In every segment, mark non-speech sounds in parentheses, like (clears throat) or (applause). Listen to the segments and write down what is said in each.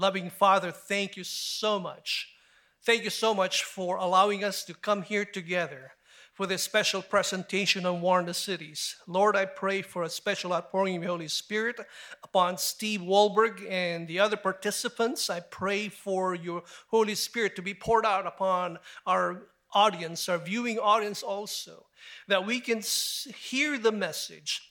Loving Father, thank you so much. Thank you so much for allowing us to come here together for this special presentation on Warn the Cities. Lord, I pray for a special outpouring of the Holy Spirit upon Steve Wohlberg and the other participants. I pray for your Holy Spirit to be poured out upon our audience, our viewing audience also, that we can hear the message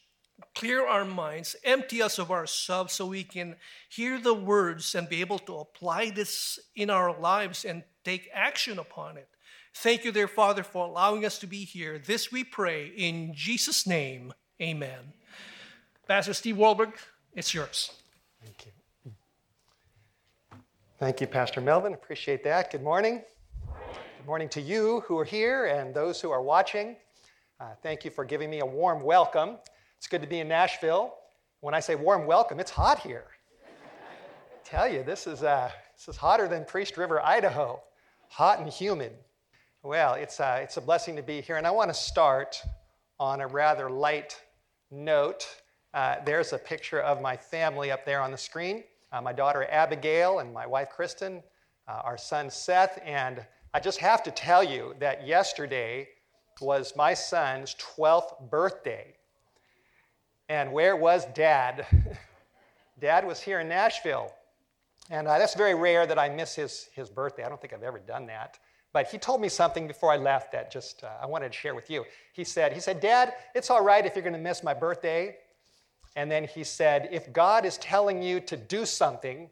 clear our minds, empty us of ourselves so we can hear the words and be able to apply this in our lives and take action upon it. Thank you, dear Father, for allowing us to be here. This we pray in Jesus' name. Amen. Pastor Steve Wohlberg, it's yours. Thank you. Thank you, Pastor Melvin. Appreciate that. Good morning. Good morning to you who are here and those who are watching. Uh, thank you for giving me a warm welcome. It's good to be in Nashville. When I say warm welcome, it's hot here. I tell you, this is, uh, this is hotter than Priest River, Idaho. Hot and humid. Well, it's, uh, it's a blessing to be here, and I want to start on a rather light note. Uh, there's a picture of my family up there on the screen uh, my daughter Abigail and my wife Kristen, uh, our son Seth, and I just have to tell you that yesterday was my son's 12th birthday. And where was dad? (laughs) dad was here in Nashville. And uh, that's very rare that I miss his, his birthday. I don't think I've ever done that. But he told me something before I left that just uh, I wanted to share with you. He said, he said, Dad, it's all right if you're going to miss my birthday. And then he said, if God is telling you to do something,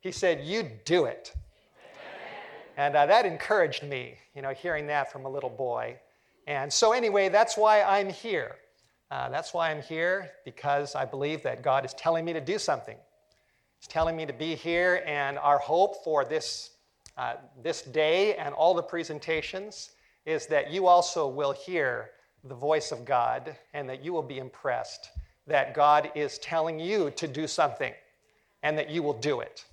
he said, you do it. and uh, that encouraged me, you know, hearing that from a little boy. And so, anyway, that's why I'm here. Uh, that's why I'm here, because I believe that God is telling me to do something. He's telling me to be here, and our hope for this, uh, this day and all the presentations is that you also will hear the voice of God and that you will be impressed that God is telling you to do something and that you will do it.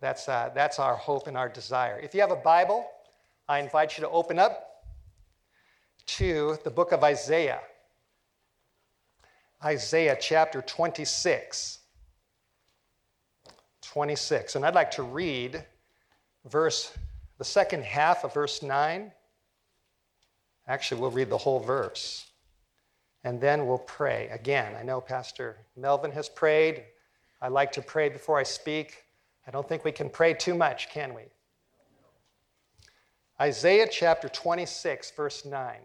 That's, uh, that's our hope and our desire. If you have a Bible, I invite you to open up to the book of Isaiah. Isaiah chapter 26. 26. And I'd like to read verse, the second half of verse 9. Actually, we'll read the whole verse. And then we'll pray. Again, I know Pastor Melvin has prayed. I like to pray before I speak. I don't think we can pray too much, can we? Isaiah chapter 26, verse 9.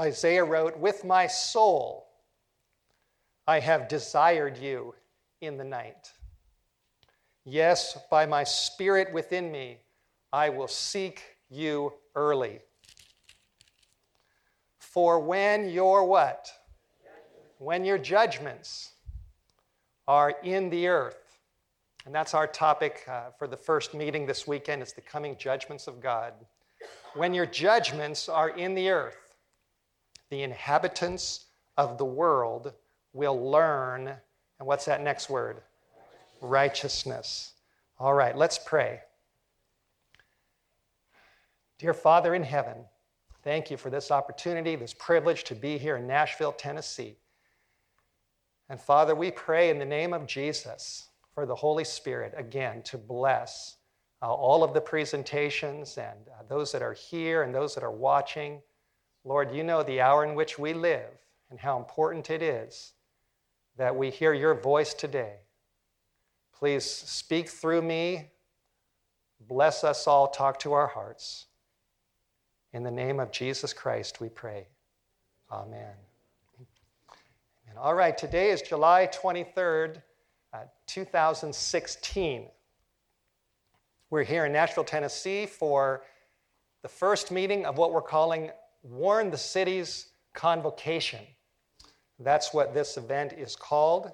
Isaiah wrote, With my soul I have desired you in the night. Yes, by my spirit within me, I will seek you early. For when your what? When your judgments are in the earth, and that's our topic uh, for the first meeting this weekend, it's the coming judgments of God. When your judgments are in the earth, the inhabitants of the world will learn. And what's that next word? Righteousness. All right, let's pray. Dear Father in heaven, thank you for this opportunity, this privilege to be here in Nashville, Tennessee. And Father, we pray in the name of Jesus for the Holy Spirit again to bless uh, all of the presentations and uh, those that are here and those that are watching. Lord, you know the hour in which we live and how important it is that we hear your voice today. Please speak through me. Bless us all. Talk to our hearts. In the name of Jesus Christ, we pray. Amen. Amen. All right, today is July 23rd, uh, 2016. We're here in Nashville, Tennessee for the first meeting of what we're calling Warn the Cities Convocation. That's what this event is called.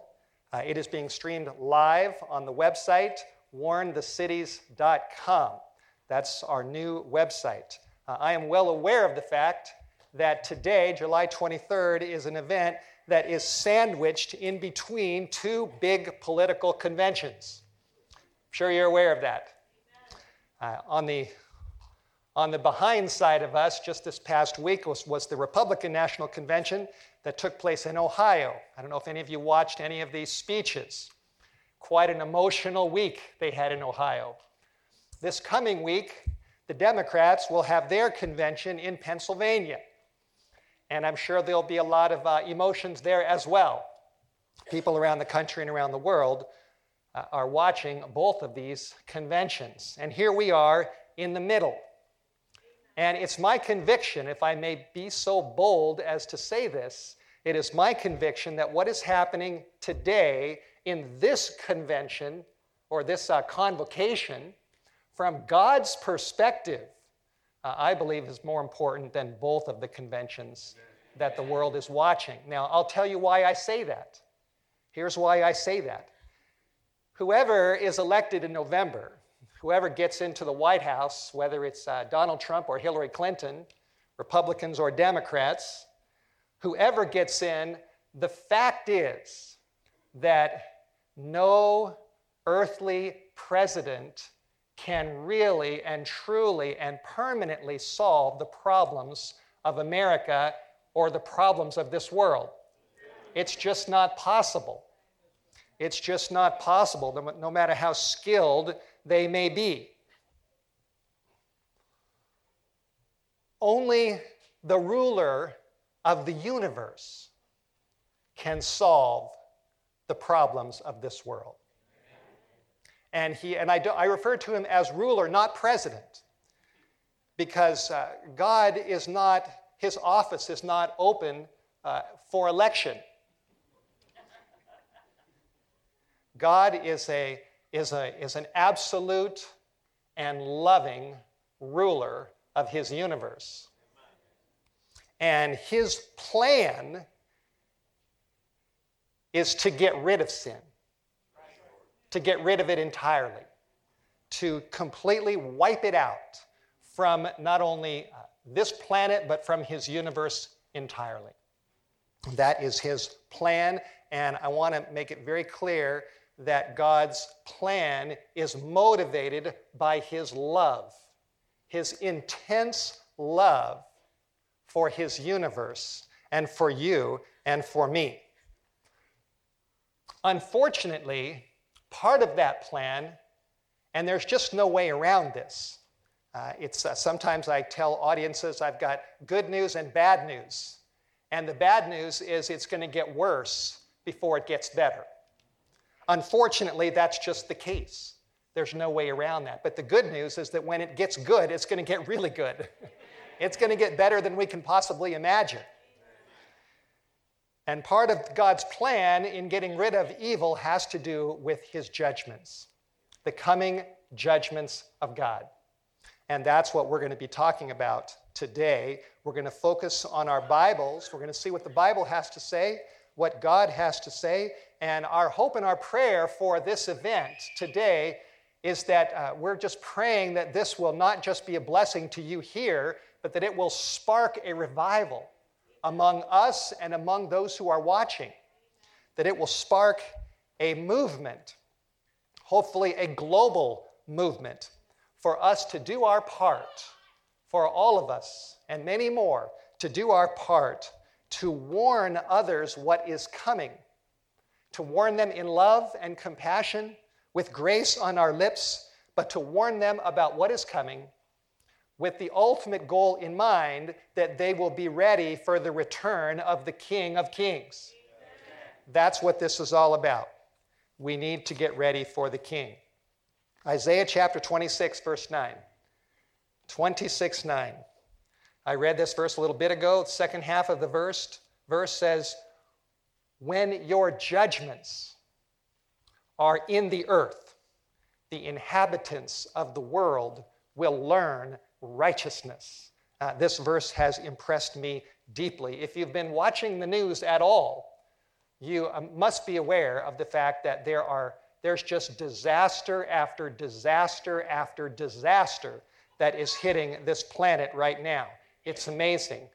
Uh, it is being streamed live on the website, warnthecities.com. That's our new website. Uh, I am well aware of the fact that today, July 23rd, is an event that is sandwiched in between two big political conventions. I'm sure you're aware of that. Uh, on the on the behind side of us, just this past week, was, was the Republican National Convention that took place in Ohio. I don't know if any of you watched any of these speeches. Quite an emotional week they had in Ohio. This coming week, the Democrats will have their convention in Pennsylvania. And I'm sure there'll be a lot of uh, emotions there as well. People around the country and around the world uh, are watching both of these conventions. And here we are in the middle. And it's my conviction, if I may be so bold as to say this, it is my conviction that what is happening today in this convention or this uh, convocation, from God's perspective, uh, I believe is more important than both of the conventions that the world is watching. Now, I'll tell you why I say that. Here's why I say that. Whoever is elected in November, whoever gets into the White House, whether it's uh, Donald Trump or Hillary Clinton, Republicans or Democrats, whoever gets in, the fact is that no earthly president can really and truly and permanently solve the problems of America or the problems of this world. It's just not possible. It's just not possible, no matter how skilled they may be. Only the ruler of the universe can solve the problems of this world. And, he, and I, do, I refer to him as ruler, not president, because uh, God is not, his office is not open uh, for election. God is, a, is, a, is an absolute and loving ruler of his universe. And his plan is to get rid of sin, to get rid of it entirely, to completely wipe it out from not only uh, this planet, but from his universe entirely. That is his plan, and I want to make it very clear that God's plan is motivated by his love, his intense love for his universe and for you and for me. Unfortunately, part of that plan, and there's just no way around this. Uh, it's uh, sometimes I tell audiences I've got good news and bad news. And the bad news is it's going to get worse before it gets better. Unfortunately, that's just the case. There's no way around that. But the good news is that when it gets good, it's going to get really good. (laughs) It's going to get better than we can possibly imagine. And part of God's plan in getting rid of evil has to do with his judgments, the coming judgments of God. And that's what we're going to be talking about today. We're going to focus on our Bibles. We're going to see what the Bible has to say, what God has to say. And our hope and our prayer for this event today is that uh, we're just praying that this will not just be a blessing to you here, but that it will spark a revival among us and among those who are watching. That it will spark a movement, hopefully a global movement, for us to do our part, for all of us and many more to do our part to warn others what is coming, to warn them in love and compassion, with grace on our lips, but to warn them about what is coming with the ultimate goal in mind that they will be ready for the return of the King of Kings. That's what this is all about. We need to get ready for the King. Isaiah chapter 26, verse 9. 26, 9. I read this verse a little bit ago. The second half of the verse, verse says, When your judgments are in the earth, the inhabitants of the world will learn righteousness. Uh, this verse has impressed me deeply. If you've been watching the news at all, you um, must be aware of the fact that there are there's just disaster after disaster after disaster that is hitting this planet right now. It's amazing.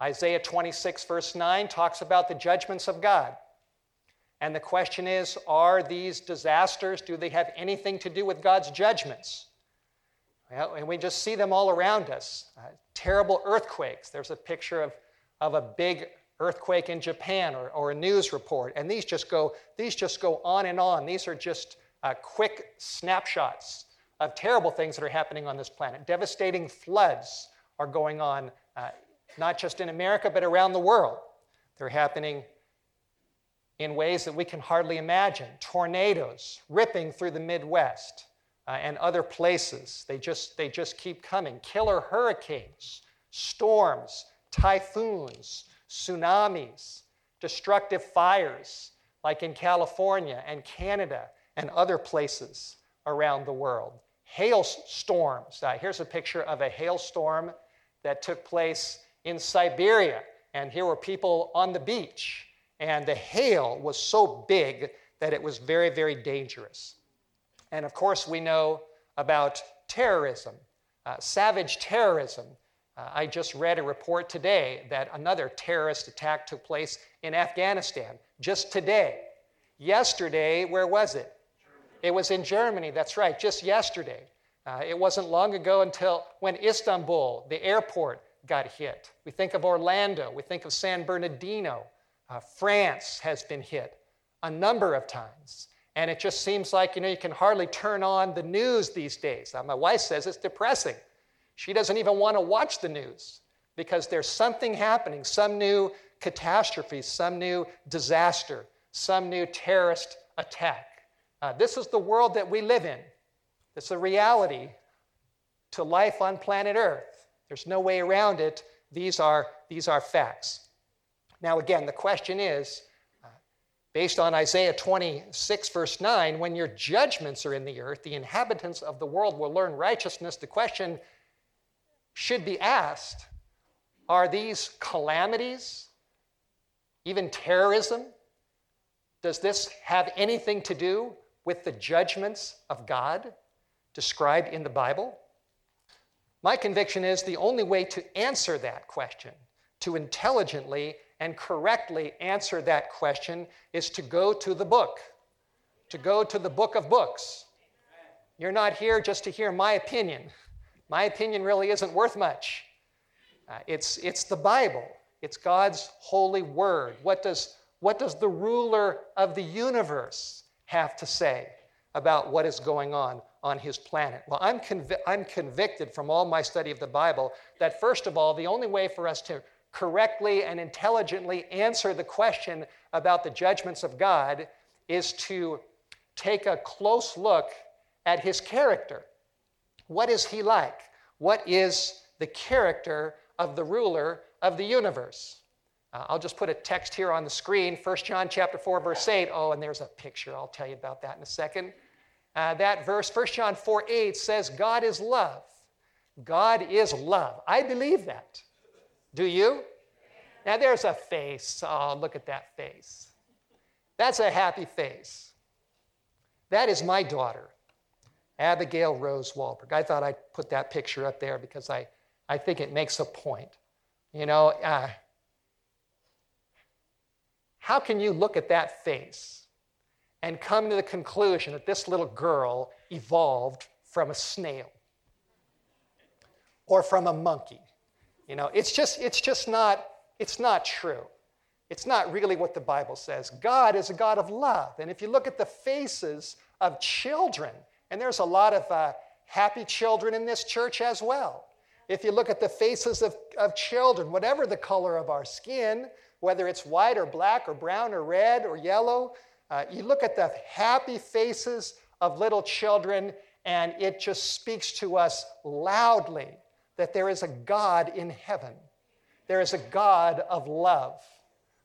Isaiah 26, verse 9, talks about the judgments of God. And the question is are these disasters, do they have anything to do with God's judgments? Well, and we just see them all around us. Uh, terrible earthquakes. There's a picture of, of a big earthquake in Japan or, or a news report. And these just go, these just go on and on. These are just uh, quick snapshots of terrible things that are happening on this planet. Devastating floods are going on, uh, not just in America, but around the world. They're happening in ways that we can hardly imagine. Tornadoes ripping through the Midwest uh, and other places. They just, they just keep coming. Killer hurricanes, storms, typhoons, tsunamis, destructive fires, like in California and Canada and other places around the world. Hailstorms. Uh, here's a picture of a hailstorm that took place in Siberia. And here were people on the beach. And the hail was so big that it was very, very dangerous. And of course, we know about terrorism, uh, savage terrorism. Uh, I just read a report today that another terrorist attack took place in Afghanistan just today. Yesterday, where was it? It was in Germany, that's right, just yesterday. Uh, it wasn't long ago until when Istanbul, the airport, got hit. We think of Orlando, we think of San Bernardino. Uh, France has been hit a number of times. And it just seems like, you know, you can hardly turn on the news these days. Now, my wife says it's depressing. She doesn't even want to watch the news because there's something happening, some new catastrophe, some new disaster, some new terrorist attack. Uh, this is the world that we live in. It's a reality to life on planet Earth. There's no way around it. These are, these are facts. Now, again, the question is uh, based on Isaiah 26, verse 9, when your judgments are in the earth, the inhabitants of the world will learn righteousness. The question should be asked are these calamities, even terrorism? Does this have anything to do with the judgments of God described in the Bible? My conviction is the only way to answer that question, to intelligently and correctly answer that question, is to go to the book, to go to the book of books. You're not here just to hear my opinion. My opinion really isn't worth much. Uh, it's, it's the Bible, it's God's holy word. What does, what does the ruler of the universe have to say about what is going on on his planet? Well, I'm, convi- I'm convicted from all my study of the Bible that, first of all, the only way for us to correctly and intelligently answer the question about the judgments of God is to take a close look at his character. What is he like? What is the character of the ruler of the universe? Uh, I'll just put a text here on the screen, 1 John chapter 4, verse 8. Oh, and there's a picture. I'll tell you about that in a second. Uh, that verse, 1 John 4, 8 says, God is love. God is love. I believe that. Do you? Now there's a face. Oh, look at that face. That's a happy face. That is my daughter, Abigail Rose Wohlberg. I thought I'd put that picture up there because I, I think it makes a point. You know, uh, how can you look at that face and come to the conclusion that this little girl evolved from a snail or from a monkey? You know, it's just, it's just not, it's not true. It's not really what the Bible says. God is a God of love. And if you look at the faces of children, and there's a lot of uh, happy children in this church as well. If you look at the faces of, of children, whatever the color of our skin, whether it's white or black or brown or red or yellow. Uh, you look at the happy faces of little children, and it just speaks to us loudly that there is a God in heaven. There is a God of love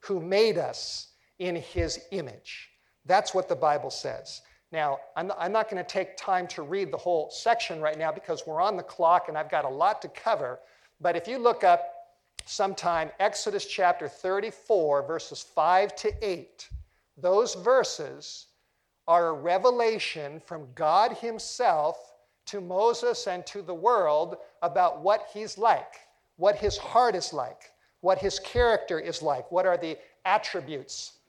who made us in his image. That's what the Bible says. Now, I'm, I'm not going to take time to read the whole section right now because we're on the clock and I've got a lot to cover. But if you look up sometime Exodus chapter 34, verses 5 to 8. Those verses are a revelation from God Himself to Moses and to the world about what He's like, what His heart is like, what His character is like, what are the attributes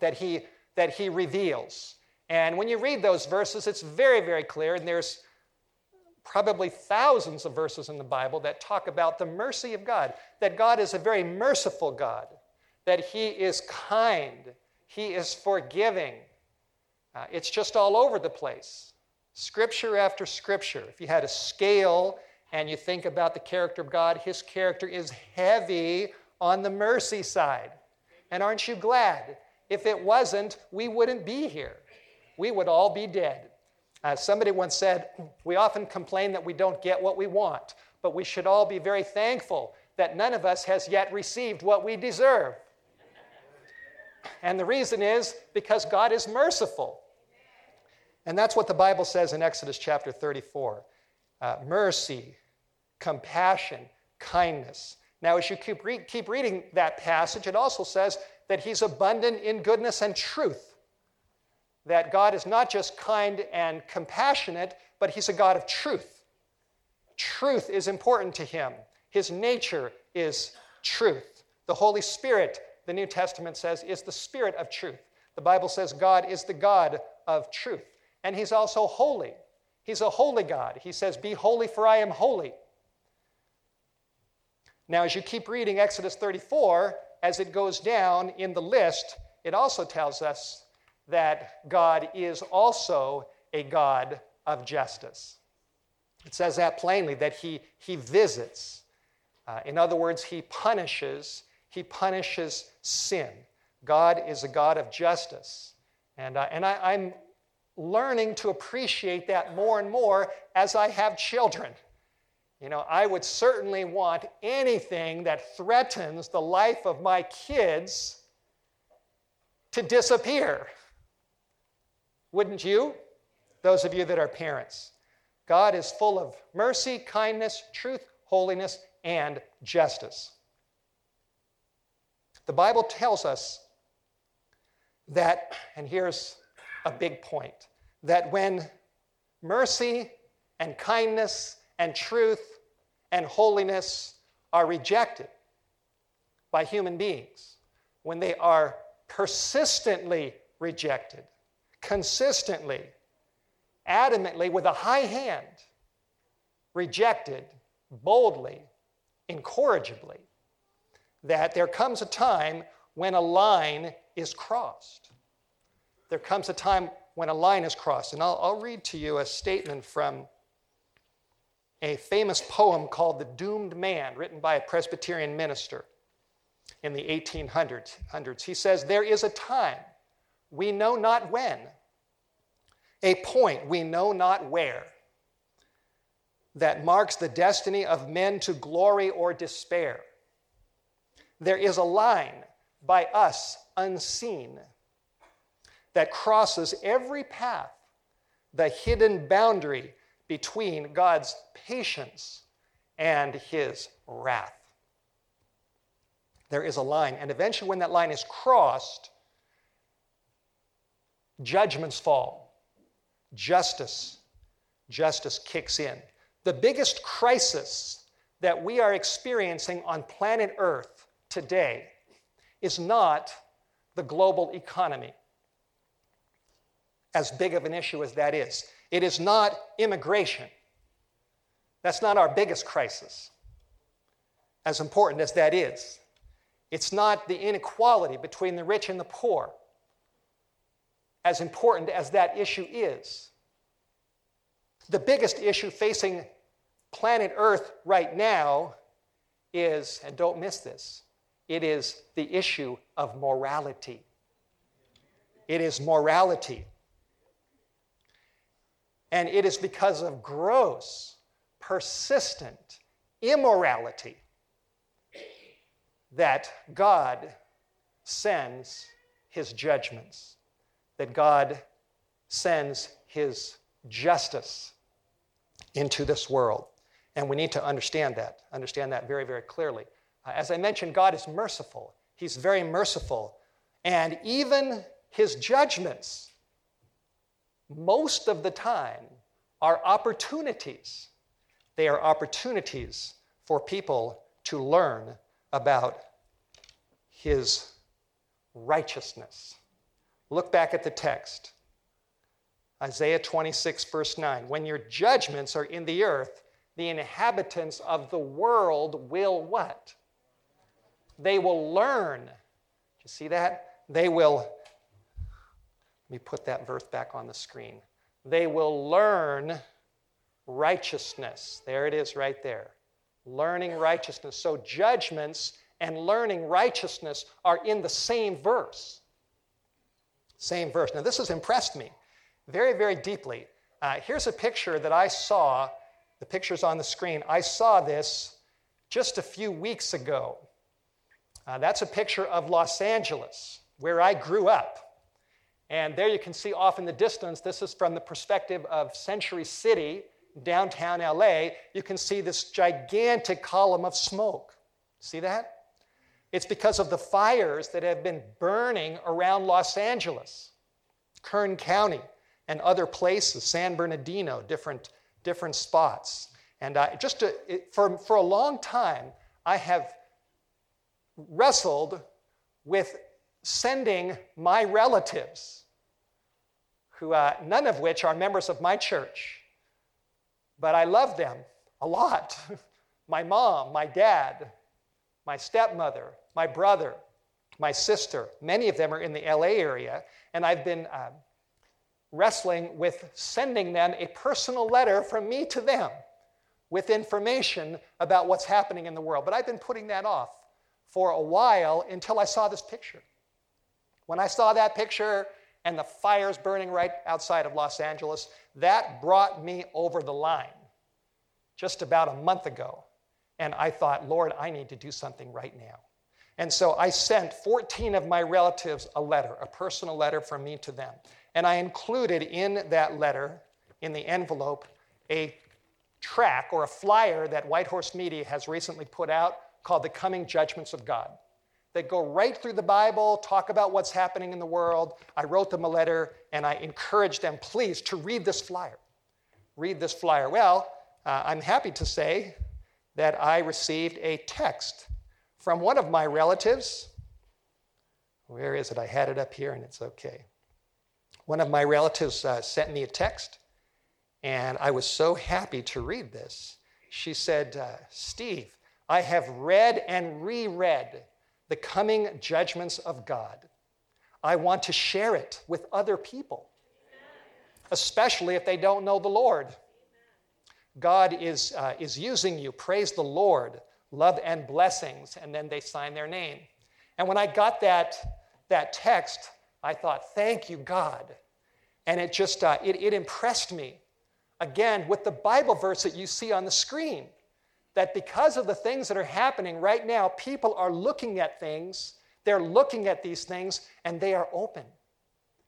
that He, that he reveals. And when you read those verses, it's very, very clear, and there's probably thousands of verses in the Bible that talk about the mercy of God, that God is a very merciful God, that He is kind, He is forgiving. Uh, it's just all over the place. Scripture after scripture. If you had a scale and you think about the character of God, His character is heavy on the mercy side. And aren't you glad? If it wasn't, we wouldn't be here. We would all be dead. Uh, somebody once said, We often complain that we don't get what we want, but we should all be very thankful that none of us has yet received what we deserve. And the reason is because God is merciful. And that's what the Bible says in Exodus chapter 34 uh, mercy, compassion, kindness. Now, as you keep, re- keep reading that passage, it also says that He's abundant in goodness and truth that God is not just kind and compassionate, but He's a God of truth. Truth is important to Him, His nature is truth. The Holy Spirit, the New Testament says, is the Spirit of truth. The Bible says God is the God of truth. And He's also holy. He's a holy God. He says, Be holy, for I am holy. Now, as you keep reading Exodus 34, as it goes down in the list, it also tells us that God is also a God of justice. It says that plainly, that He, he visits. Uh, in other words, He punishes, He punishes sin. God is a God of justice. And, uh, and I, I'm learning to appreciate that more and more as I have children. You know, I would certainly want anything that threatens the life of my kids to disappear. Wouldn't you? Those of you that are parents. God is full of mercy, kindness, truth, holiness, and justice. The Bible tells us that, and here's a big point, that when mercy and kindness and truth and holiness are rejected by human beings, when they are persistently rejected, consistently, adamantly, with a high hand, rejected boldly, incorrigibly, that there comes a time when a line is crossed. There comes a time when a line is crossed. And I'll, I'll read to you a statement from a famous poem called The Doomed Man, written by a Presbyterian minister in the 1800s. He says, There is a time we know not when, a point we know not where, that marks the destiny of men to glory or despair. There is a line by us unseen that crosses every path, the hidden boundary between God's patience and his wrath. There is a line, and eventually, when that line is crossed, judgments fall, justice, justice kicks in. The biggest crisis that we are experiencing on planet Earth today is not the global economy, as big of an issue as that is. It is not immigration. That's not our biggest crisis, as important as that is. It's not the inequality between the rich and the poor as important as that issue is. The biggest issue facing planet Earth right now is, and don't miss this, it is the issue of morality. It is morality. And it is because of gross, persistent immorality that God sends his judgments that God sends his justice into this world. And we need to understand that, understand that very, very clearly. Uh, as I mentioned, God is merciful. He's very merciful. And even his judgments, most of the time, are opportunities. They are opportunities for people to learn about his righteousness. Look back at the text. Isaiah 26, verse 9. When your judgments are in the earth, the inhabitants of the world will what? They will learn. Do you see that? They will, let me put that verse back on the screen. They will learn righteousness. There it is right there. Learning righteousness. So judgments and learning righteousness are in the same verse. Same verse. Now, this has impressed me very, very deeply. Uh, here's a picture that I saw. The picture's on the screen. I saw this just a few weeks ago. Uh, that's a picture of Los Angeles, where I grew up. And there you can see off in the distance, this is from the perspective of Century City, downtown LA. You can see this gigantic column of smoke. See that? It's because of the fires that have been burning around Los Angeles, Kern County, and other places, San Bernardino, different, different spots. And I, just to, it, for, for a long time, I have wrestled with sending my relatives, who, uh, none of which are members of my church, but I love them a lot. (laughs) my mom, my dad, my stepmother, my brother, my sister. Many of them are in the LA area, and I've been uh, wrestling with sending them a personal letter from me to them with information about what's happening in the world. But I've been putting that off for a while until I saw this picture. When I saw that picture and the fires burning right outside of Los Angeles, that brought me over the line just about a month ago. And I thought, Lord, I need to do something right now. And so I sent 14 of my relatives a letter, a personal letter from me to them. And I included in that letter, in the envelope, a track or a flyer that White Horse Media has recently put out called The Coming Judgments of God. They go right through the Bible, talk about what's happening in the world. I wrote them a letter and I encouraged them, please, to read this flyer. Read this flyer. Well, uh, I'm happy to say that I received a text from one of my relatives. Where is it? I had it up here and it's okay. One of my relatives uh, sent me a text, and I was so happy to read this. She said, uh, Steve, I have read and reread the coming judgments of God. I want to share it with other people, especially if they don't know the Lord. God is, uh, is using you. Praise the Lord. Love and blessings. And then they sign their name. And when I got that, that text, I thought, thank you, God. And it just, uh, it, it impressed me. Again, with the Bible verse that you see on the screen, that because of the things that are happening right now, people are looking at things, they're looking at these things, and they are open.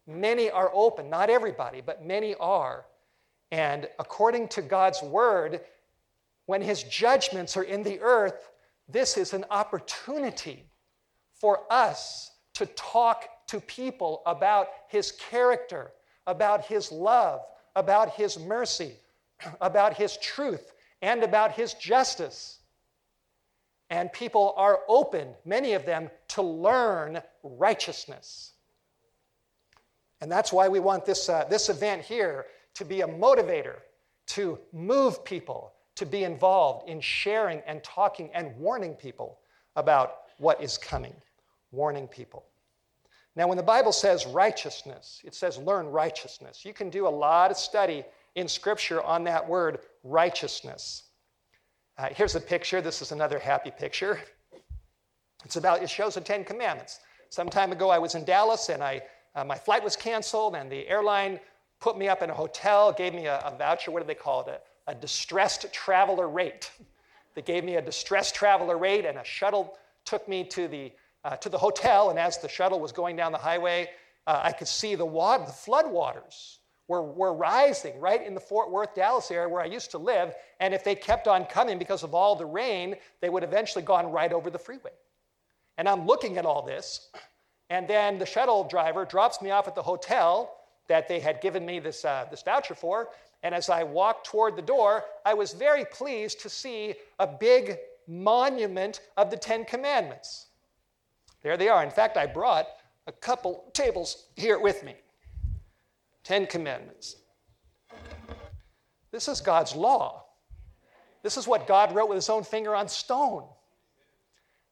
Many are open, not everybody, but many are. And according to God's word, when his judgments are in the earth, this is an opportunity for us to talk to people about his character, about his love, about his mercy, (clears throat) about his truth, and about his justice. And people are open, many of them, to learn righteousness. And that's why we want this, uh, this event here to be a motivator, to move people, to be involved in sharing and talking and warning people about what is coming, warning people. Now, when the Bible says righteousness, it says learn righteousness. You can do a lot of study in Scripture on that word righteousness. Uh, here's a picture. This is another happy picture. It's about, it shows the Ten Commandments. Some time ago, I was in Dallas and I, uh, my flight was canceled, and the airline put me up in a hotel, gave me a, a voucher. What do they call it? A, a distressed traveler rate. (laughs) They gave me a distressed traveler rate, and a shuttle took me to the, uh, to the hotel. And as the shuttle was going down the highway, uh, I could see the, water, the flood waters were, were rising right in the Fort Worth, Dallas area where I used to live. And if they kept on coming because of all the rain, they would eventually gone right over the freeway. And I'm looking at all this, and then the shuttle driver drops me off at the hotel that they had given me this, uh, this voucher for. And as I walked toward the door, I was very pleased to see a big monument of the Ten Commandments. There they are. In fact, I brought a couple tables here with me. Ten Commandments. This is God's law. This is what God wrote with his own finger on stone.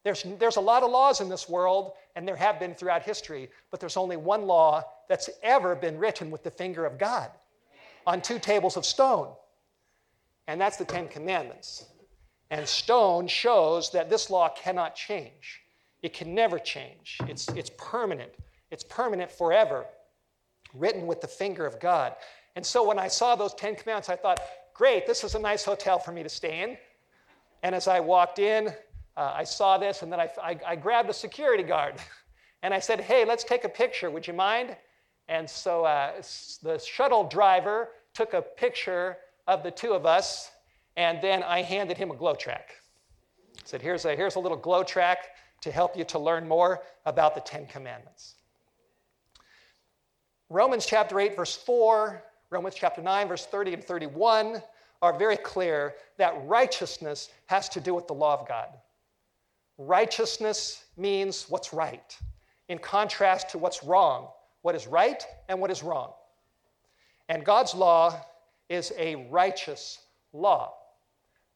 There's, there's a lot of laws in this world, and there have been throughout history, but there's only one law that's ever been written with the finger of God on two tables of stone, and that's the Ten Commandments. And stone shows that this law cannot change. It can never change. It's, it's permanent. It's permanent forever, written with the finger of God. And so when I saw those Ten Commandments, I thought, great, this is a nice hotel for me to stay in. And as I walked in, uh, I saw this, and then I, I, I grabbed a security guard. (laughs) And I said, hey, let's take a picture. Would you mind? And so uh, the shuttle driver took a picture of the two of us, and then I handed him a glow track. I said, here's a, here's a little glow track to help you to learn more about the Ten Commandments. Romans chapter 8, verse 4, Romans chapter 9, verse 30 and 31 are very clear that righteousness has to do with the law of God. Righteousness means what's right, in contrast to what's wrong, what is right and what is wrong. And God's law is a righteous law.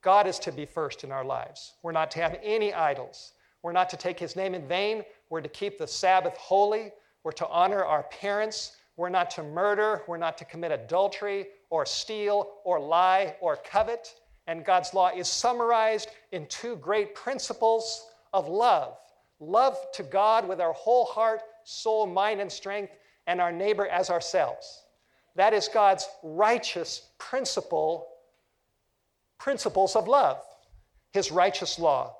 God is to be first in our lives. We're not to have any idols. We're not to take his name in vain. We're to keep the Sabbath holy. We're to honor our parents. We're not to murder. We're not to commit adultery or steal or lie or covet. And God's law is summarized in two great principles of love love to God with our whole heart, soul, mind, and strength, and our neighbor as ourselves. That is God's righteous principle, principles of love, his righteous law.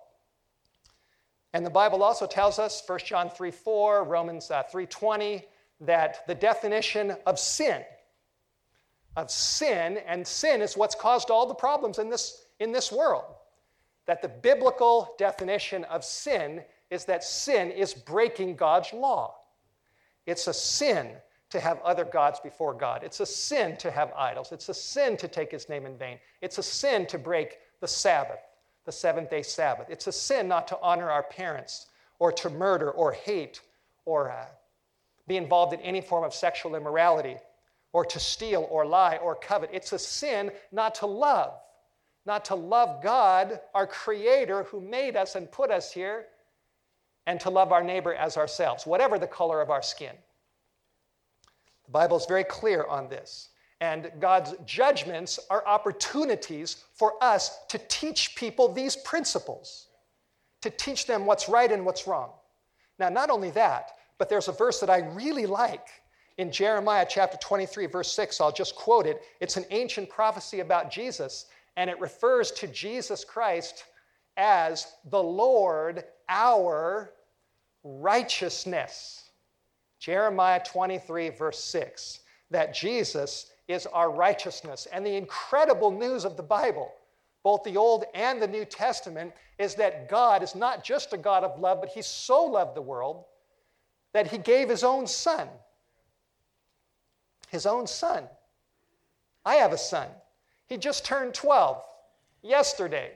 And the Bible also tells us, 1 John 3 4, Romans uh, 3 20, that the definition of sin, of sin, and sin is what's caused all the problems in this, in this world. That the biblical definition of sin is that sin is breaking God's law. It's a sin to have other gods before God. It's a sin to have idols. It's a sin to take his name in vain. It's a sin to break the Sabbath the seventh day Sabbath. It's a sin not to honor our parents or to murder or hate or uh, be involved in any form of sexual immorality or to steal or lie or covet. It's a sin not to love, not to love God, our Creator who made us and put us here, and to love our neighbor as ourselves, whatever the color of our skin. The Bible is very clear on this. And God's judgments are opportunities for us to teach people these principles, to teach them what's right and what's wrong. Now, not only that, but there's a verse that I really like in Jeremiah chapter 23, verse 6. I'll just quote it. It's an ancient prophecy about Jesus, and it refers to Jesus Christ as the Lord, our righteousness. Jeremiah 23, verse 6. That Jesus is our righteousness. And the incredible news of the Bible, both the Old and the New Testament, is that God is not just a God of love, but He so loved the world that He gave His own Son. His own Son. I have a son. He just turned 12 yesterday.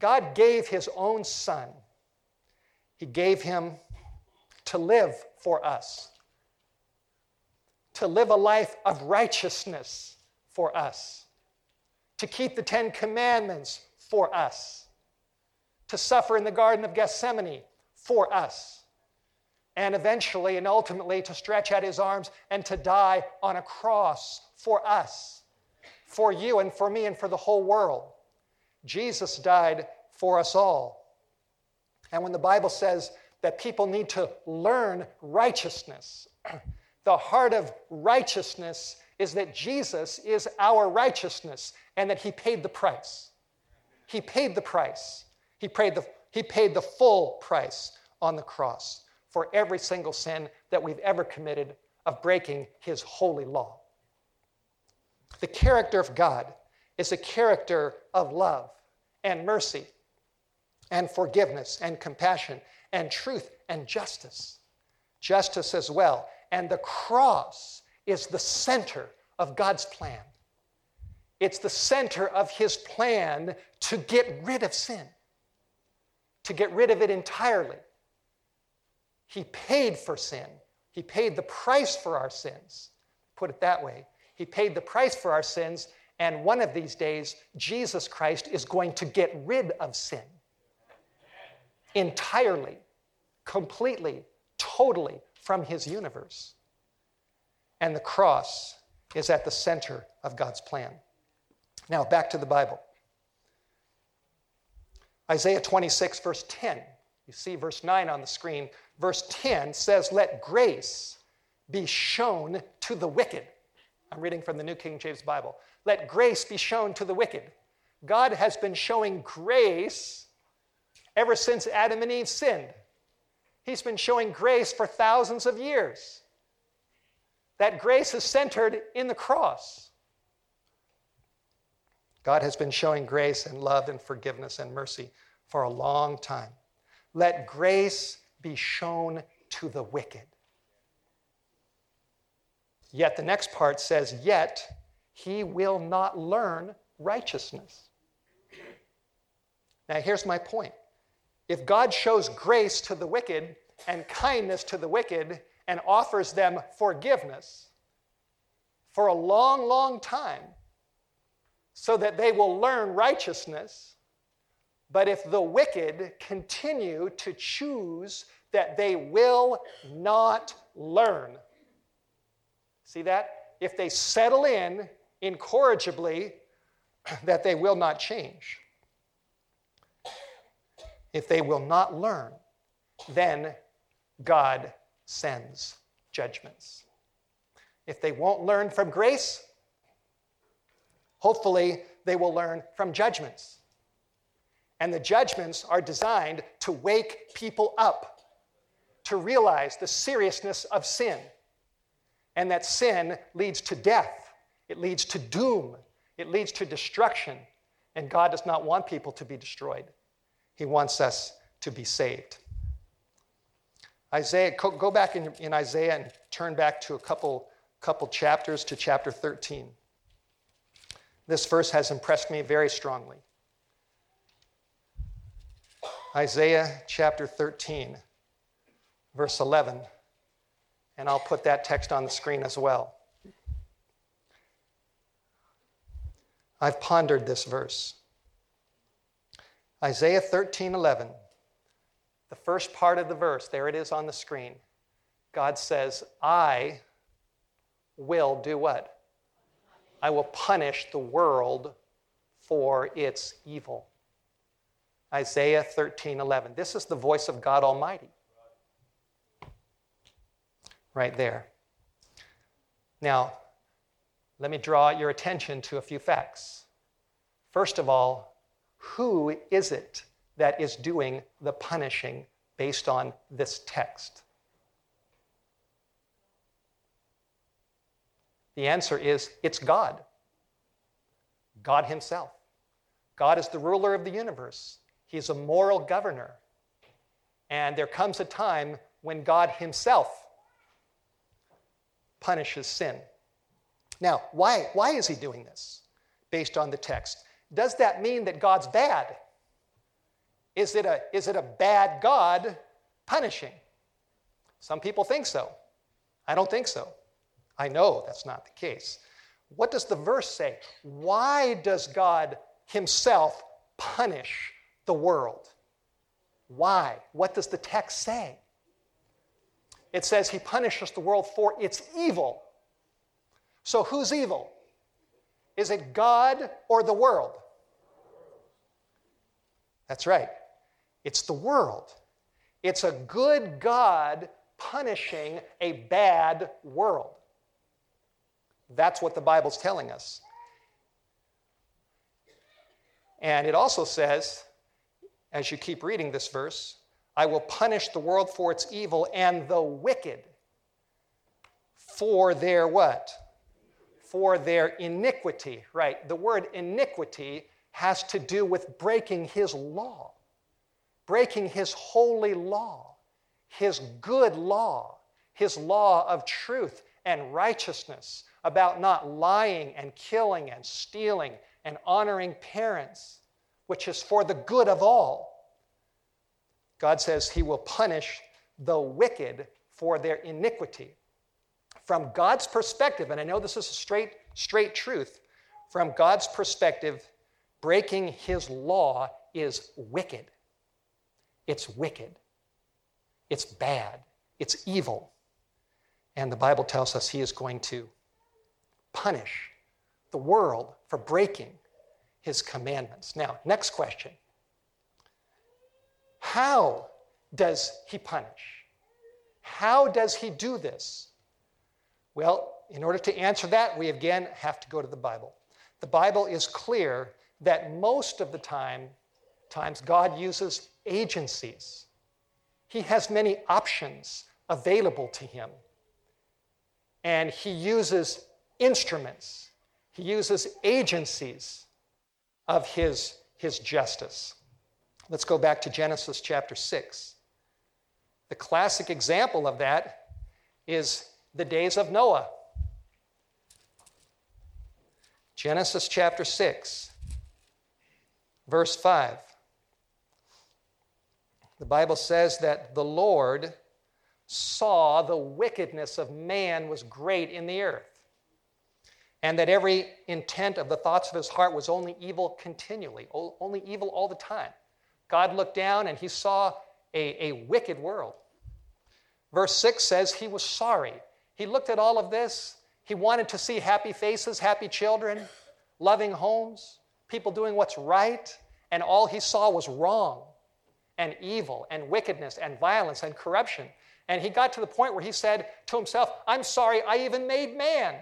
God gave His own Son. He gave Him to live for us to live a life of righteousness for us, to keep the Ten Commandments for us, to suffer in the Garden of Gethsemane for us, and eventually and ultimately to stretch out his arms and to die on a cross for us, for you and for me and for the whole world. Jesus died for us all. And when the Bible says that people need to learn righteousness, (clears throat) The heart of righteousness is that Jesus is our righteousness and that He paid the price. He paid the price. He paid the, he paid the full price on the cross for every single sin that we've ever committed of breaking His holy law. The character of God is a character of love and mercy and forgiveness and compassion and truth and justice. Justice as well and the cross is the center of God's plan. It's the center of His plan to get rid of sin, to get rid of it entirely. He paid for sin, He paid the price for our sins. put it that way. He paid the price for our sins, and one of these days, Jesus Christ is going to get rid of sin entirely, completely, totally from his universe. And the cross is at the center of God's plan. Now, back to the Bible. Isaiah 26, verse 10. You see verse 9 on the screen. Verse 10 says, Let grace be shown to the wicked. I'm reading from the New King James Bible. Let grace be shown to the wicked. God has been showing grace ever since Adam and Eve sinned. He's been showing grace for thousands of years. That grace is centered in the cross. God has been showing grace and love and forgiveness and mercy for a long time. Let grace be shown to the wicked. Yet the next part says, Yet he will not learn righteousness. Now, here's my point. If God shows grace to the wicked and kindness to the wicked and offers them forgiveness for a long, long time so that they will learn righteousness, but if the wicked continue to choose that they will not learn, see that? If they settle in incorrigibly, (clears throat) that they will not change. If they will not learn, then God sends judgments. If they won't learn from grace, hopefully they will learn from judgments. And the judgments are designed to wake people up to realize the seriousness of sin and that sin leads to death, it leads to doom, it leads to destruction. And God does not want people to be destroyed, He wants us to be saved. Isaiah, go back in, in Isaiah and turn back to a couple, couple chapters to chapter 13. This verse has impressed me very strongly. Isaiah chapter 13, verse 11. And I'll put that text on the screen as well. I've pondered this verse. Isaiah 13, 11. The first part of the verse, there it is on the screen. God says, I will do what? I will punish the world for its evil. Isaiah 13, 11. This is the voice of God Almighty. Right there. Now, let me draw your attention to a few facts. First of all, who is it that is doing the punishing based on this text? The answer is it's God. God Himself. God is the ruler of the universe, He's a moral governor. And there comes a time when God Himself punishes sin. Now, why, why is He doing this based on the text? Does that mean that God's bad? Is it a, is it a bad God punishing? Some people think so. I don't think so. I know that's not the case. What does the verse say? Why does God Himself punish the world? Why? What does the text say? It says He punishes the world for its evil. So who's evil? Is it God or the world? That's right. It's the world. It's a good God punishing a bad world. That's what the Bible's telling us. And it also says, as you keep reading this verse, I will punish the world for its evil and the wicked for their what? For their iniquity. Right. The word iniquity has to do with breaking his law, breaking his holy law, his good law, his law of truth and righteousness, about not lying and killing and stealing and honoring parents, which is for the good of all. God says he will punish the wicked for their iniquity. from God's perspective, and I know this is a straight, straight truth, from God's perspective, breaking his law is wicked. It's wicked. It's bad. It's evil. And the Bible tells us he is going to punish the world for breaking his commandments. Now, next question How does he punish? How does he do this? Well, in order to answer that, we again have to go to the Bible. The Bible is clear that most of the time, times God uses agencies. He has many options available to him. And he uses instruments, he uses agencies of his, his justice. Let's go back to Genesis chapter 6. The classic example of that is the days of Noah. Genesis chapter 6, verse 5. The Bible says that the Lord saw the wickedness of man was great in the earth, and that every intent of the thoughts of his heart was only evil continually, only evil all the time. God looked down and he saw a, a wicked world. Verse 6 says he was sorry. He looked at all of this. He wanted to see happy faces, happy children, loving homes, people doing what's right, and all he saw was wrong and evil and wickedness and violence and corruption. And he got to the point where he said to himself, I'm sorry I even made man.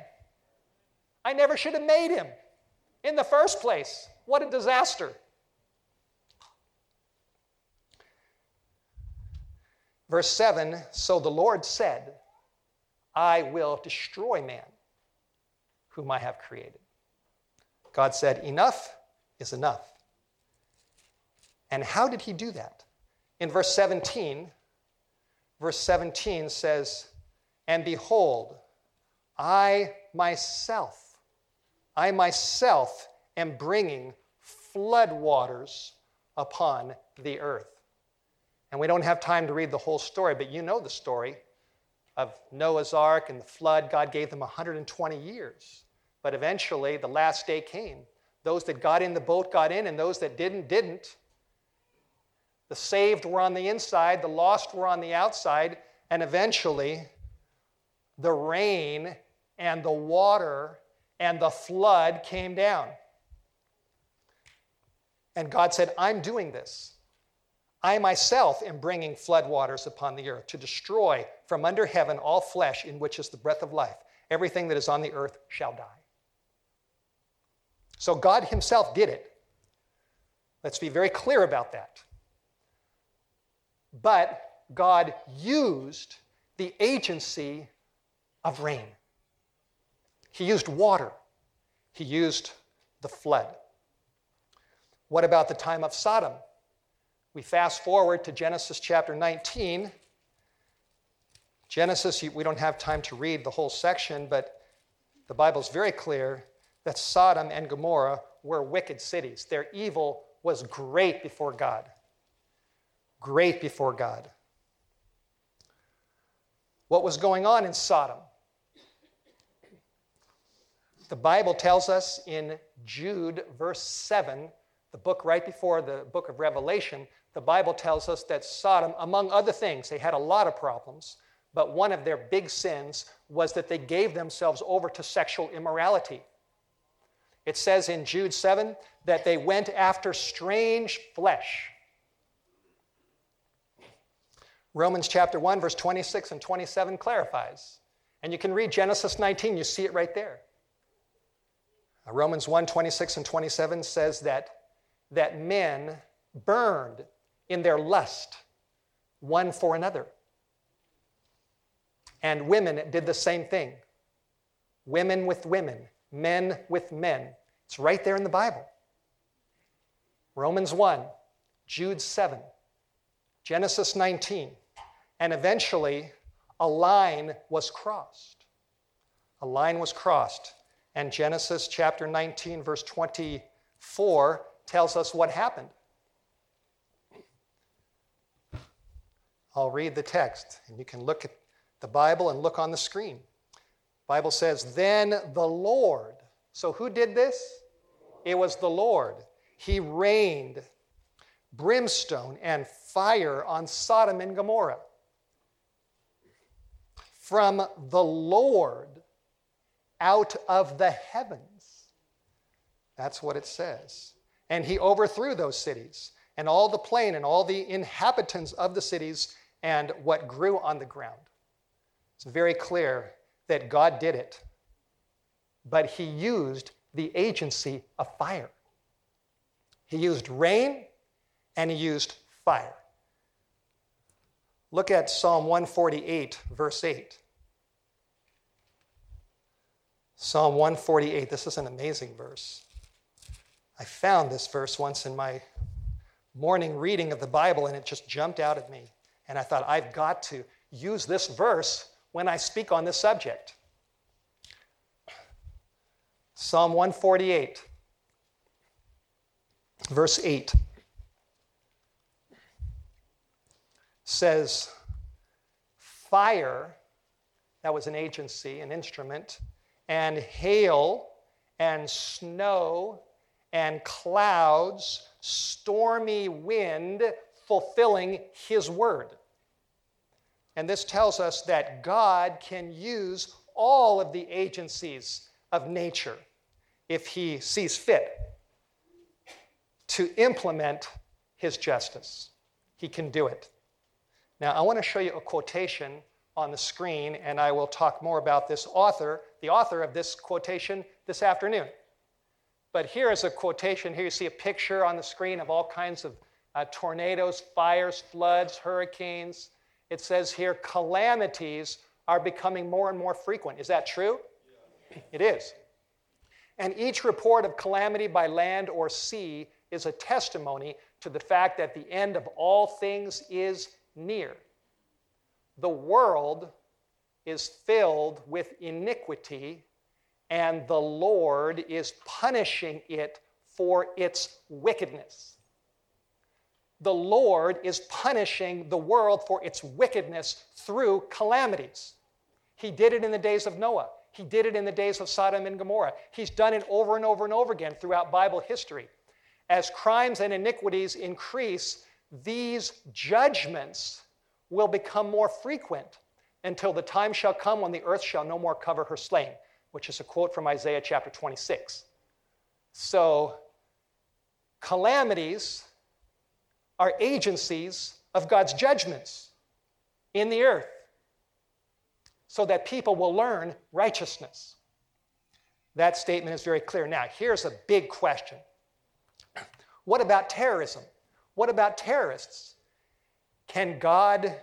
I never should have made him in the first place. What a disaster. Verse 7 So the Lord said, I will destroy man, whom I have created. God said, Enough is enough. And how did he do that? In verse 17, verse 17 says, And behold, I myself, I myself am bringing floodwaters upon the earth. And we don't have time to read the whole story, but you know the story of Noah's ark and the flood. God gave them 120 years. But eventually, the last day came. Those that got in the boat got in, and those that didn't, didn't. The saved were on the inside, the lost were on the outside, and eventually the rain and the water and the flood came down. And God said, I'm doing this. I myself am bringing floodwaters upon the earth to destroy from under heaven all flesh in which is the breath of life. Everything that is on the earth shall die. So God Himself did it. Let's be very clear about that. But God used the agency of rain. He used water. He used the flood. What about the time of Sodom? We fast forward to Genesis chapter 19. Genesis, we don't have time to read the whole section, but the Bible's very clear that Sodom and Gomorrah were wicked cities. Their evil was great before God great before God. What was going on in Sodom? The Bible tells us in Jude, verse 7, the book right before the book of Revelation, the Bible tells us that Sodom, among other things, they had a lot of problems, but one of their big sins was that they gave themselves over to sexual immorality. It says in Jude 7 that they went after strange flesh. Romans chapter 1, verse 26 and 27 clarifies. And you can read Genesis 19, you see it right there. Romans 1, 26 and 27 says that, that men burned in their lust one for another. And women did the same thing. Women with women, men with men. It's right there in the Bible. Romans 1, Jude 7, Genesis 19. And eventually, a line was crossed. A line was crossed. And Genesis chapter 19, verse 24, tells us what happened. I'll read the text, and you can look at the Bible and look on the screen. Bible says, Then the Lord. So who did this? It was the Lord. He rained brimstone and fire on Sodom and Gomorrah. From the Lord out of the heavens. That's what it says. And he overthrew those cities and all the plain and all the inhabitants of the cities and what grew on the ground. It's very clear that God did it, but he used the agency of fire. He used rain and he used fire. Look at Psalm 148, verse 8. Psalm 148, this is an amazing verse. I found this verse once in my morning reading of the Bible and it just jumped out at me. And I thought, I've got to use this verse when I speak on this subject. Psalm 148, verse 8 says, Fire, that was an agency, an instrument, and hail and snow and clouds, stormy wind, fulfilling his word. And this tells us that God can use all of the agencies of nature if he sees fit to implement his justice. He can do it. Now, I want to show you a quotation on the screen, and I will talk more about this author, the author of this quotation, this afternoon. But here is a quotation. Here you see a picture on the screen of all kinds of uh, tornadoes, fires, floods, hurricanes. It says here, calamities are becoming more and more frequent. Is that true? Yeah. It is. And each report of calamity by land or sea is a testimony to the fact that the end of all things is near. The world is filled with iniquity and the Lord is punishing it for its wickedness. The Lord is punishing the world for its wickedness through calamities. He did it in the days of Noah. He did it in the days of Sodom and Gomorrah. He's done it over and over and over again throughout Bible history. As crimes and iniquities increase, these judgments will become more frequent until the time shall come when the earth shall no more cover her slain which is a quote from Isaiah chapter 26. So, calamities are agencies of God's judgments in the earth so that people will learn righteousness. That statement is very clear. Now, here's a big question What about terrorism? What about terrorists? Can God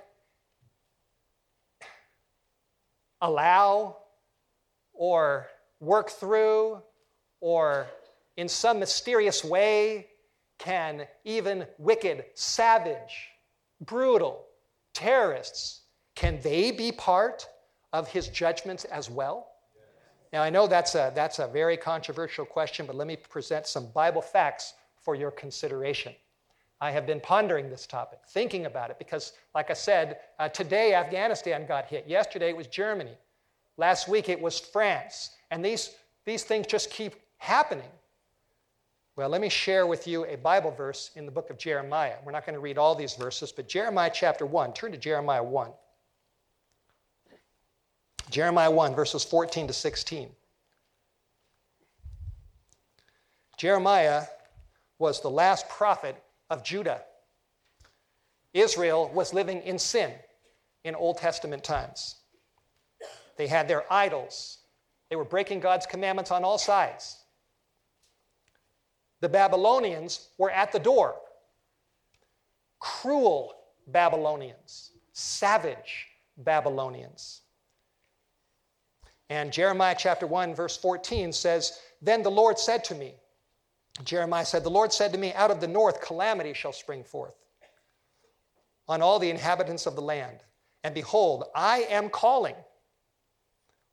allow or work through or in some mysterious way can even wicked, savage, brutal terrorists, can they be part of his judgments as well? Now, I know that's a, that's a very controversial question, but let me present some Bible facts for your consideration. I have been pondering this topic, thinking about it, because, like I said, uh, today Afghanistan got hit. Yesterday it was Germany. Last week it was France. And these, these things just keep happening. Well, let me share with you a Bible verse in the book of Jeremiah. We're not going to read all these verses, but Jeremiah chapter 1. Turn to Jeremiah 1. Jeremiah 1, verses 14 to 16. Jeremiah was the last prophet of Judah. Israel was living in sin in Old Testament times. They had their idols. They were breaking God's commandments on all sides. The Babylonians were at the door. Cruel Babylonians, savage Babylonians. And Jeremiah chapter 1, verse 14 says, Then the Lord said to me, Jeremiah said, The Lord said to me, Out of the north calamity shall spring forth on all the inhabitants of the land. And behold, I am calling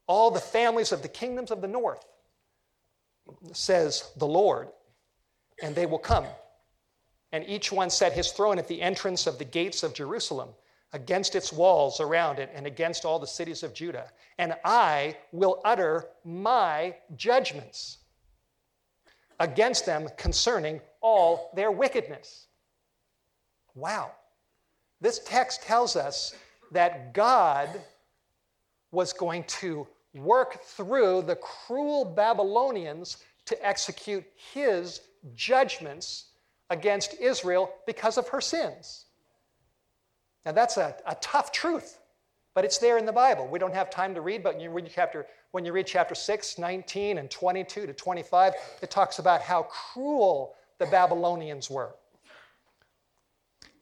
all the families of the kingdoms of the north, says the Lord, and they will come. And each one set his throne at the entrance of the gates of Jerusalem. against its walls around it and against all the cities of Judah. And I will utter my judgments against them concerning all their wickedness. Wow. This text tells us that God was going to work through the cruel Babylonians to execute his judgments against Israel because of her sins. Now, that's a, a tough truth, but it's there in the Bible. We don't have time to read, but when you read chapter, when you read chapter 6, 19, and 22 to 25, it talks about how cruel the Babylonians were.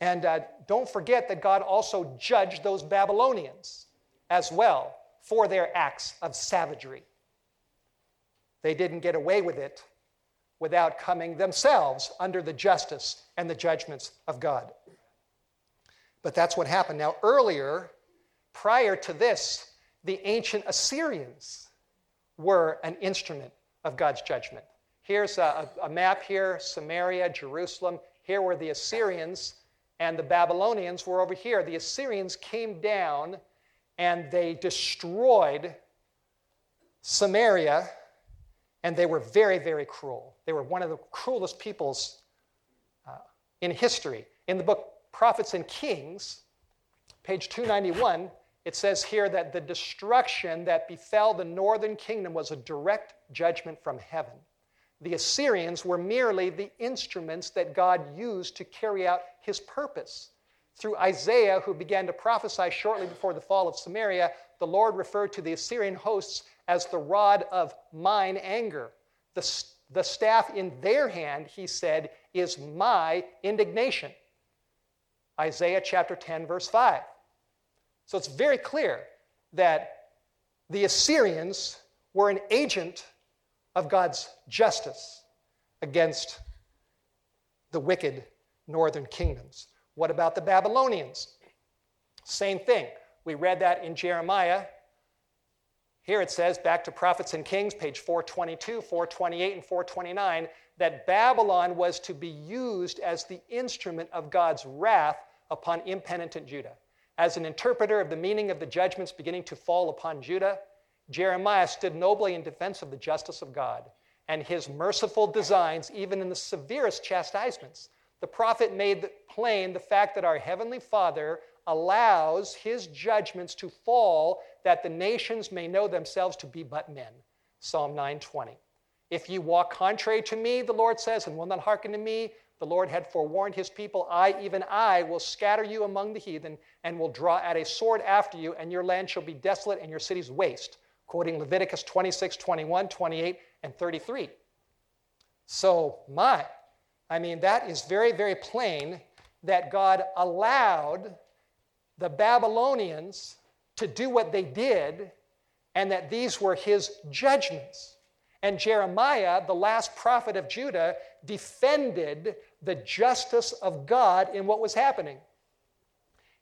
And uh, don't forget that God also judged those Babylonians as well for their acts of savagery. They didn't get away with it without coming themselves under the justice and the judgments of God. But that's what happened. Now, earlier, prior to this, the ancient Assyrians were an instrument of God's judgment. Here's a, a, map here Samaria, Jerusalem. Here were the Assyrians, and the Babylonians were over here. The Assyrians came down and they destroyed Samaria, and they were very, very cruel. They were one of the cruelest peoples uh, in history. In the book Prophets and Kings, page 291, it says here that the destruction that befell the northern kingdom was a direct judgment from heaven. The Assyrians were merely the instruments that God used to carry out his purpose. Through Isaiah, who began to prophesy shortly before the fall of Samaria, the Lord referred to the Assyrian hosts as the rod of mine anger. The, the staff in their hand, he said, is my indignation. Isaiah chapter 10, verse 5. So it's very clear that the Assyrians were an agent of God's justice against the wicked northern kingdoms. What about the Babylonians? Same thing. We read that in Jeremiah. Here it says, back to Prophets and Kings, page 422, 428, and 429, that Babylon was to be used as the instrument of God's wrath upon impenitent Judah. As an interpreter of the meaning of the judgments beginning to fall upon Judah, Jeremiah stood nobly in defense of the justice of God and his merciful designs, even in the severest chastisements. The prophet made plain the fact that our Heavenly Father allows his judgments to fall that the nations may know themselves to be but men. Psalm 920. If you walk contrary to me, the Lord says, and will not hearken to me, the Lord had forewarned his people, I, even I, will scatter you among the heathen and will draw out a sword after you, and your land shall be desolate and your cities waste. Quoting Leviticus 26, 21, 28, and 33. So, my, I mean, that is very, very plain that God allowed the Babylonians to do what they did and that these were his judgments. And Jeremiah, the last prophet of Judah, defended the justice of God in what was happening.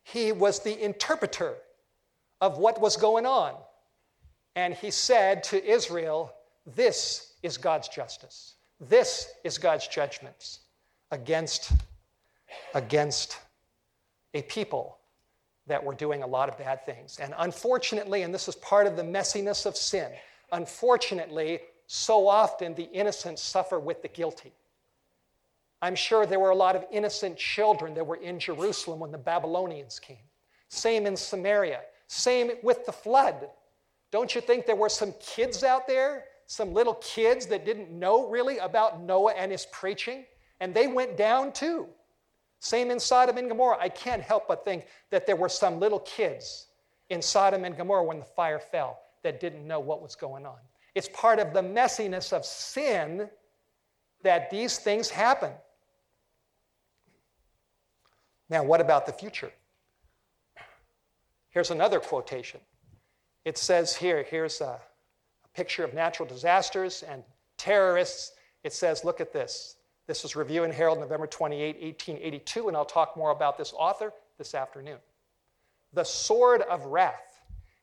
He was the interpreter of what was going on. And he said to Israel, This is God's justice. This is God's judgments against, against a people that we're doing a lot of bad things. And unfortunately, and this is part of the messiness of sin, unfortunately, so often the innocent suffer with the guilty. I'm sure there were a lot of innocent children that were in Jerusalem when the Babylonians came. Same in Samaria. Same with the flood. Don't you think there were some kids out there, some little kids that didn't know really about Noah and his preaching? And they went down too. Same in Sodom and Gomorrah. I can't help but think that there were some little kids in Sodom and Gomorrah when the fire fell that didn't know what was going on. It's part of the messiness of sin that these things happen. Now, what about the future? Here's another quotation. It says here, here's a, a picture of natural disasters and terrorists. It says, look at this. This is Review and Herald, November 28, 1882, and I'll talk more about this author this afternoon. The sword of wrath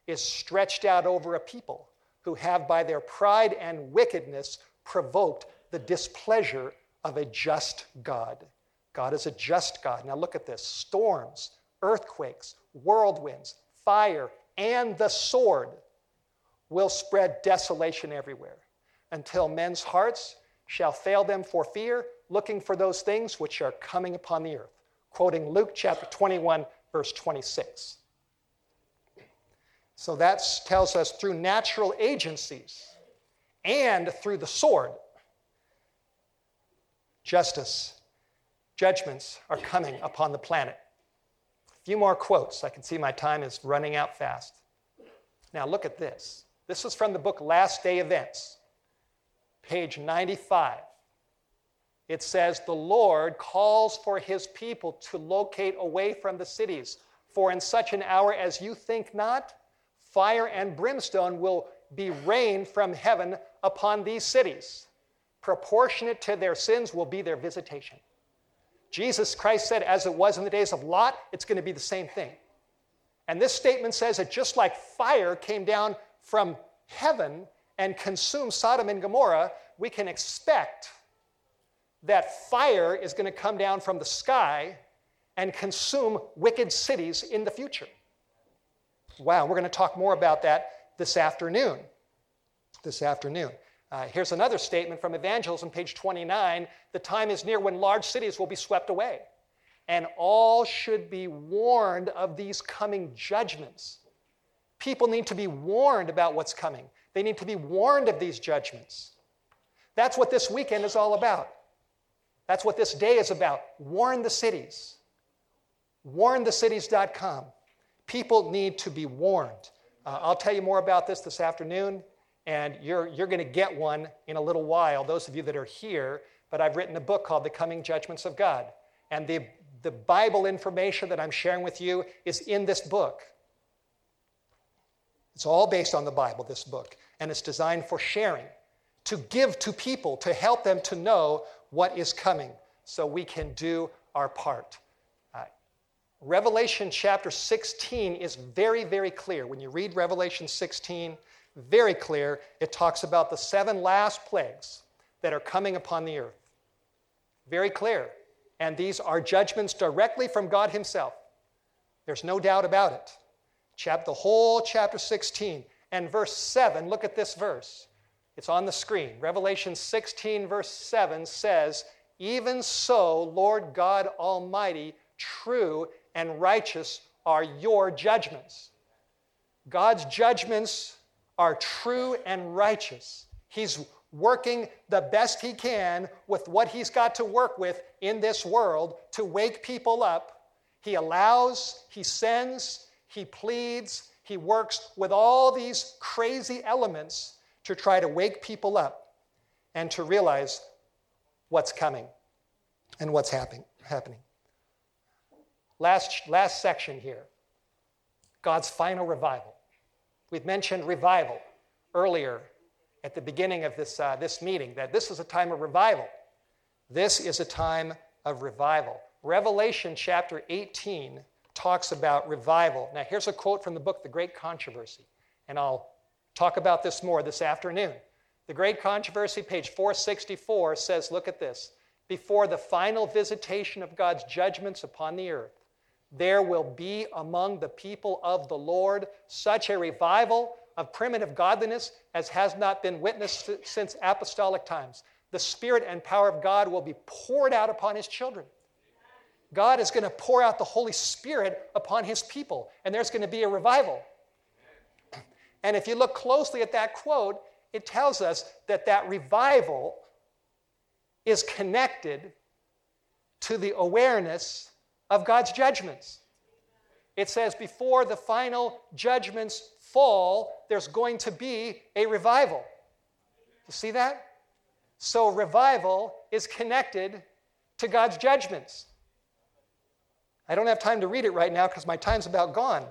is stretched out over a people who have, by their pride and wickedness, provoked the displeasure of a just God. God is a just God. Now look at this storms, earthquakes, whirlwinds, fire, and the sword will spread desolation everywhere until men's hearts shall fail them for fear, looking for those things which are coming upon the earth. Quoting Luke chapter 21, verse 26. So that tells us through natural agencies and through the sword, justice, judgments are coming upon the planet. A few more quotes. I can see my time is running out fast. Now, look at this. This is from the book Last Day Events, page 95. It says, The Lord calls for his people to locate away from the cities, for in such an hour as you think not, fire and brimstone will be rained from heaven upon these cities. Proportionate to their sins will be their visitation. Jesus Christ said, as it was in the days of Lot, it's going to be the same thing. And this statement says that just like fire came down from heaven and consumed Sodom and Gomorrah, we can expect that fire is going to come down from the sky and consume wicked cities in the future. Wow, we're going to talk more about that this afternoon. This afternoon. Uh, here's another statement from Evangelism, page 29. The time is near when large cities will be swept away, and all should be warned of these coming judgments. People need to be warned about what's coming, they need to be warned of these judgments. That's what this weekend is all about. That's what this day is about. Warn the cities. Warnthecities.com. People need to be warned. Uh, I'll tell you more about this this afternoon and you're, you're going to get one in a little while, those of you that are here. But I've written a book called The Coming Judgments of God. And the, the Bible information that I'm sharing with you is in this book. It's all based on the Bible, this book. And it's designed for sharing, to give to people, to help them to know what is coming so we can do our part. Uh, Revelation chapter 16 is very, very clear. When you read Revelation 16, very clear. It talks about the seven last plagues that are coming upon the earth. Very clear. And these are judgments directly from God Himself. There's no doubt about it. Chap- the whole chapter 16 and verse 7, look at this verse. It's on the screen. Revelation 16, verse 7 says, Even so, Lord God Almighty, true and righteous are your judgments. God's judgments are true and righteous. He's working the best he can with what he's got to work with in this world to wake people up. He allows, he sends, he pleads, he works with all these crazy elements to try to wake people up and to realize what's coming and what's happen, happening. Last, last section here God's final revival. We've mentioned revival earlier at the beginning of this, uh, this meeting, that this is a time of revival. This is a time of revival. Revelation chapter 18 talks about revival. Now, here's a quote from the book, The Great Controversy, and I'll talk about this more this afternoon. The Great Controversy, page 464, says, Look at this. Before the final visitation of God's judgments upon the earth, there will be among the people of the Lord such a revival of primitive godliness as has not been witnessed since apostolic times. The Spirit and power of God will be poured out upon His children. God is going to pour out the Holy Spirit upon His people, and there's going to be a revival. And if you look closely at that quote, it tells us that that revival is connected to the awareness of God's judgments. It says, before the final judgments fall, there's going to be a revival. You see that? So, revival is connected to God's judgments. I don't have time to read it right now because my time's about gone.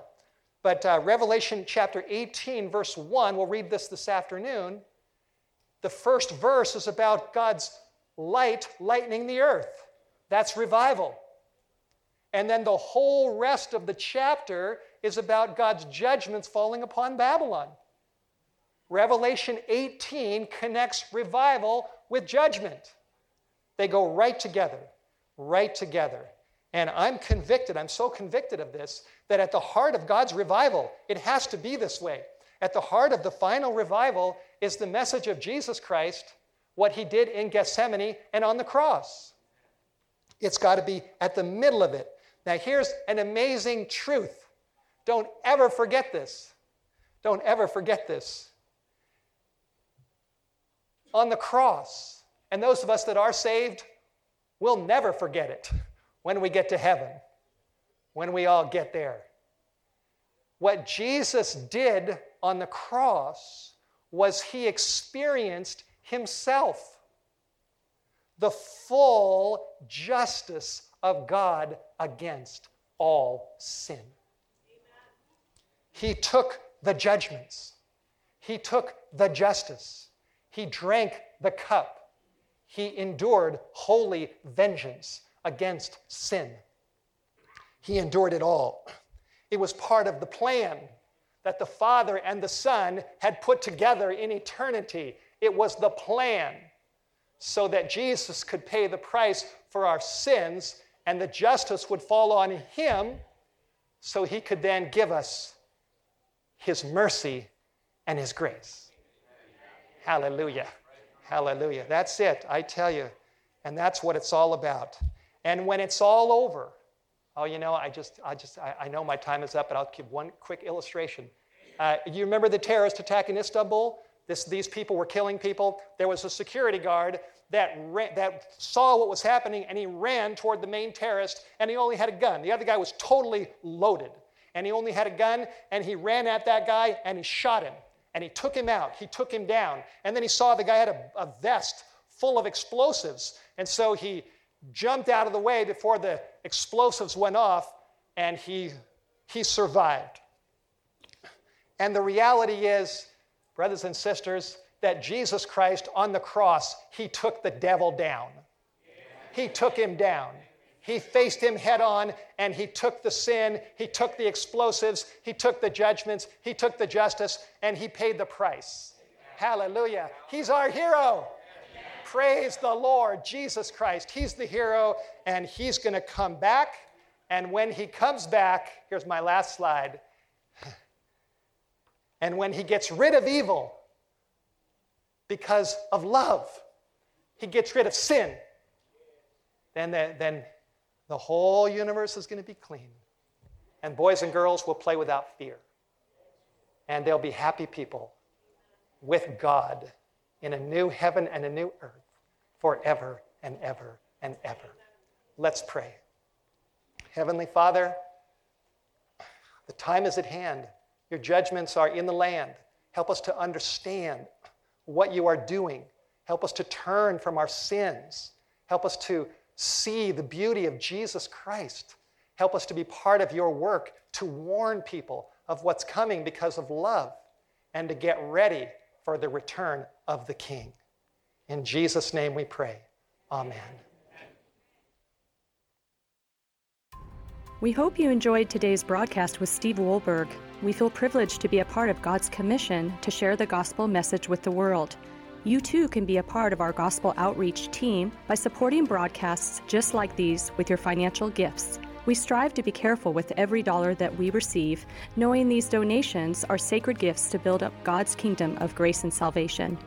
But uh, Revelation chapter 18, verse 1, we'll read this this afternoon. The first verse is about God's light lightening the earth. That's revival. And then the whole rest of the chapter is about God's judgments falling upon Babylon. Revelation 18 connects revival with judgment. They go right together, right together. And I'm convicted, I'm so convicted of this, that at the heart of God's revival, it has to be this way. At the heart of the final revival is the message of Jesus Christ, what he did in Gethsemane and on the cross. It's got to be at the middle of it. Now, here's an amazing truth. Don't ever forget this. Don't ever forget this. On the cross, and those of us that are saved will never forget it when we get to heaven, when we all get there. What Jesus did on the cross was he experienced himself the full justice of God against all sin. He took the judgments, he took the justice, he drank the cup, he endured holy vengeance against sin. He endured it all. It was part of the plan that the Father and the Son had put together in eternity. It was the plan so that Jesus could pay the price for our sins and the justice would fall on him so he could then give us his mercy and his grace. Hallelujah. Hallelujah. That's it, I tell you. And that's what it's all about. And when it's all over, oh, you know, I just, I just, I, I know my time is up, but I'll give one quick illustration. Uh, you remember the terrorist attack in Istanbul? This, these people were killing people. There was a security guard that, ran, that saw what was happening and he ran toward the main terrorist and he only had a gun. The other guy was totally loaded and he only had a gun and he ran at that guy and he shot him and he took him out. He took him down. And then he saw the guy had a, a vest full of explosives. And so he jumped out of the way before the explosives went off and he, he survived. And the reality is, brothers and sisters, that Jesus Christ on the cross, he took the devil down. He took him down. He faced him head on and he took the sin, he took the explosives, he took the judgments, he took the justice, and he paid the price. Hallelujah. He's our hero. Praise the Lord, Jesus Christ. He's the hero, and he's going to come back. And when he comes back, here's my last slide. (sighs) And when he gets rid of evil because of love, he gets rid of sin, then the, then the whole universe is going to be clean. And boys and girls will play without fear. And they'll be happy people with God in a new heaven and a new earth forever and ever and ever. Let's pray. Heavenly Father, the time is at hand. Your judgments are in the land. Help us to understand what you are doing. Help us to turn from our sins. Help us to see the beauty of Jesus Christ. Help us to be part of your work to warn people of what's coming because of love and to get ready for the return of the King. In Jesus' name we pray. Amen. We hope you enjoyed today's broadcast with Steve Wohlberg. We feel privileged to be a part of God's commission to share the gospel message with the world. You too can be a part of our gospel outreach team by supporting broadcasts just like these with your financial gifts. We strive to be careful with every dollar that we receive, knowing these donations are sacred gifts to build up God's kingdom of grace and salvation.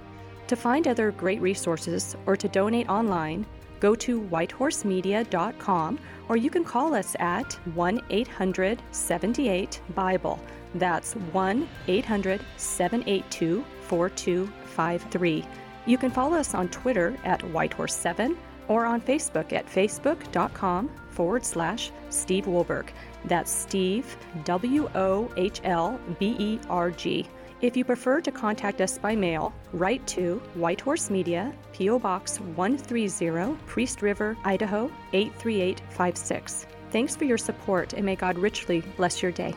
To find other great resources or to donate online, go to whitehorsemedia.com or you can call us at 1 800 78 Bible. That's 1 800 782 4253. You can follow us on Twitter at Whitehorse7 or on Facebook at facebook.com forward slash Steve Wohlberg. That's Steve, W O H L B E R G. If you prefer to contact us by mail, write to White Horse Media, P.O. Box 130, Priest River, Idaho 83856. Thanks for your support and may God richly bless your day.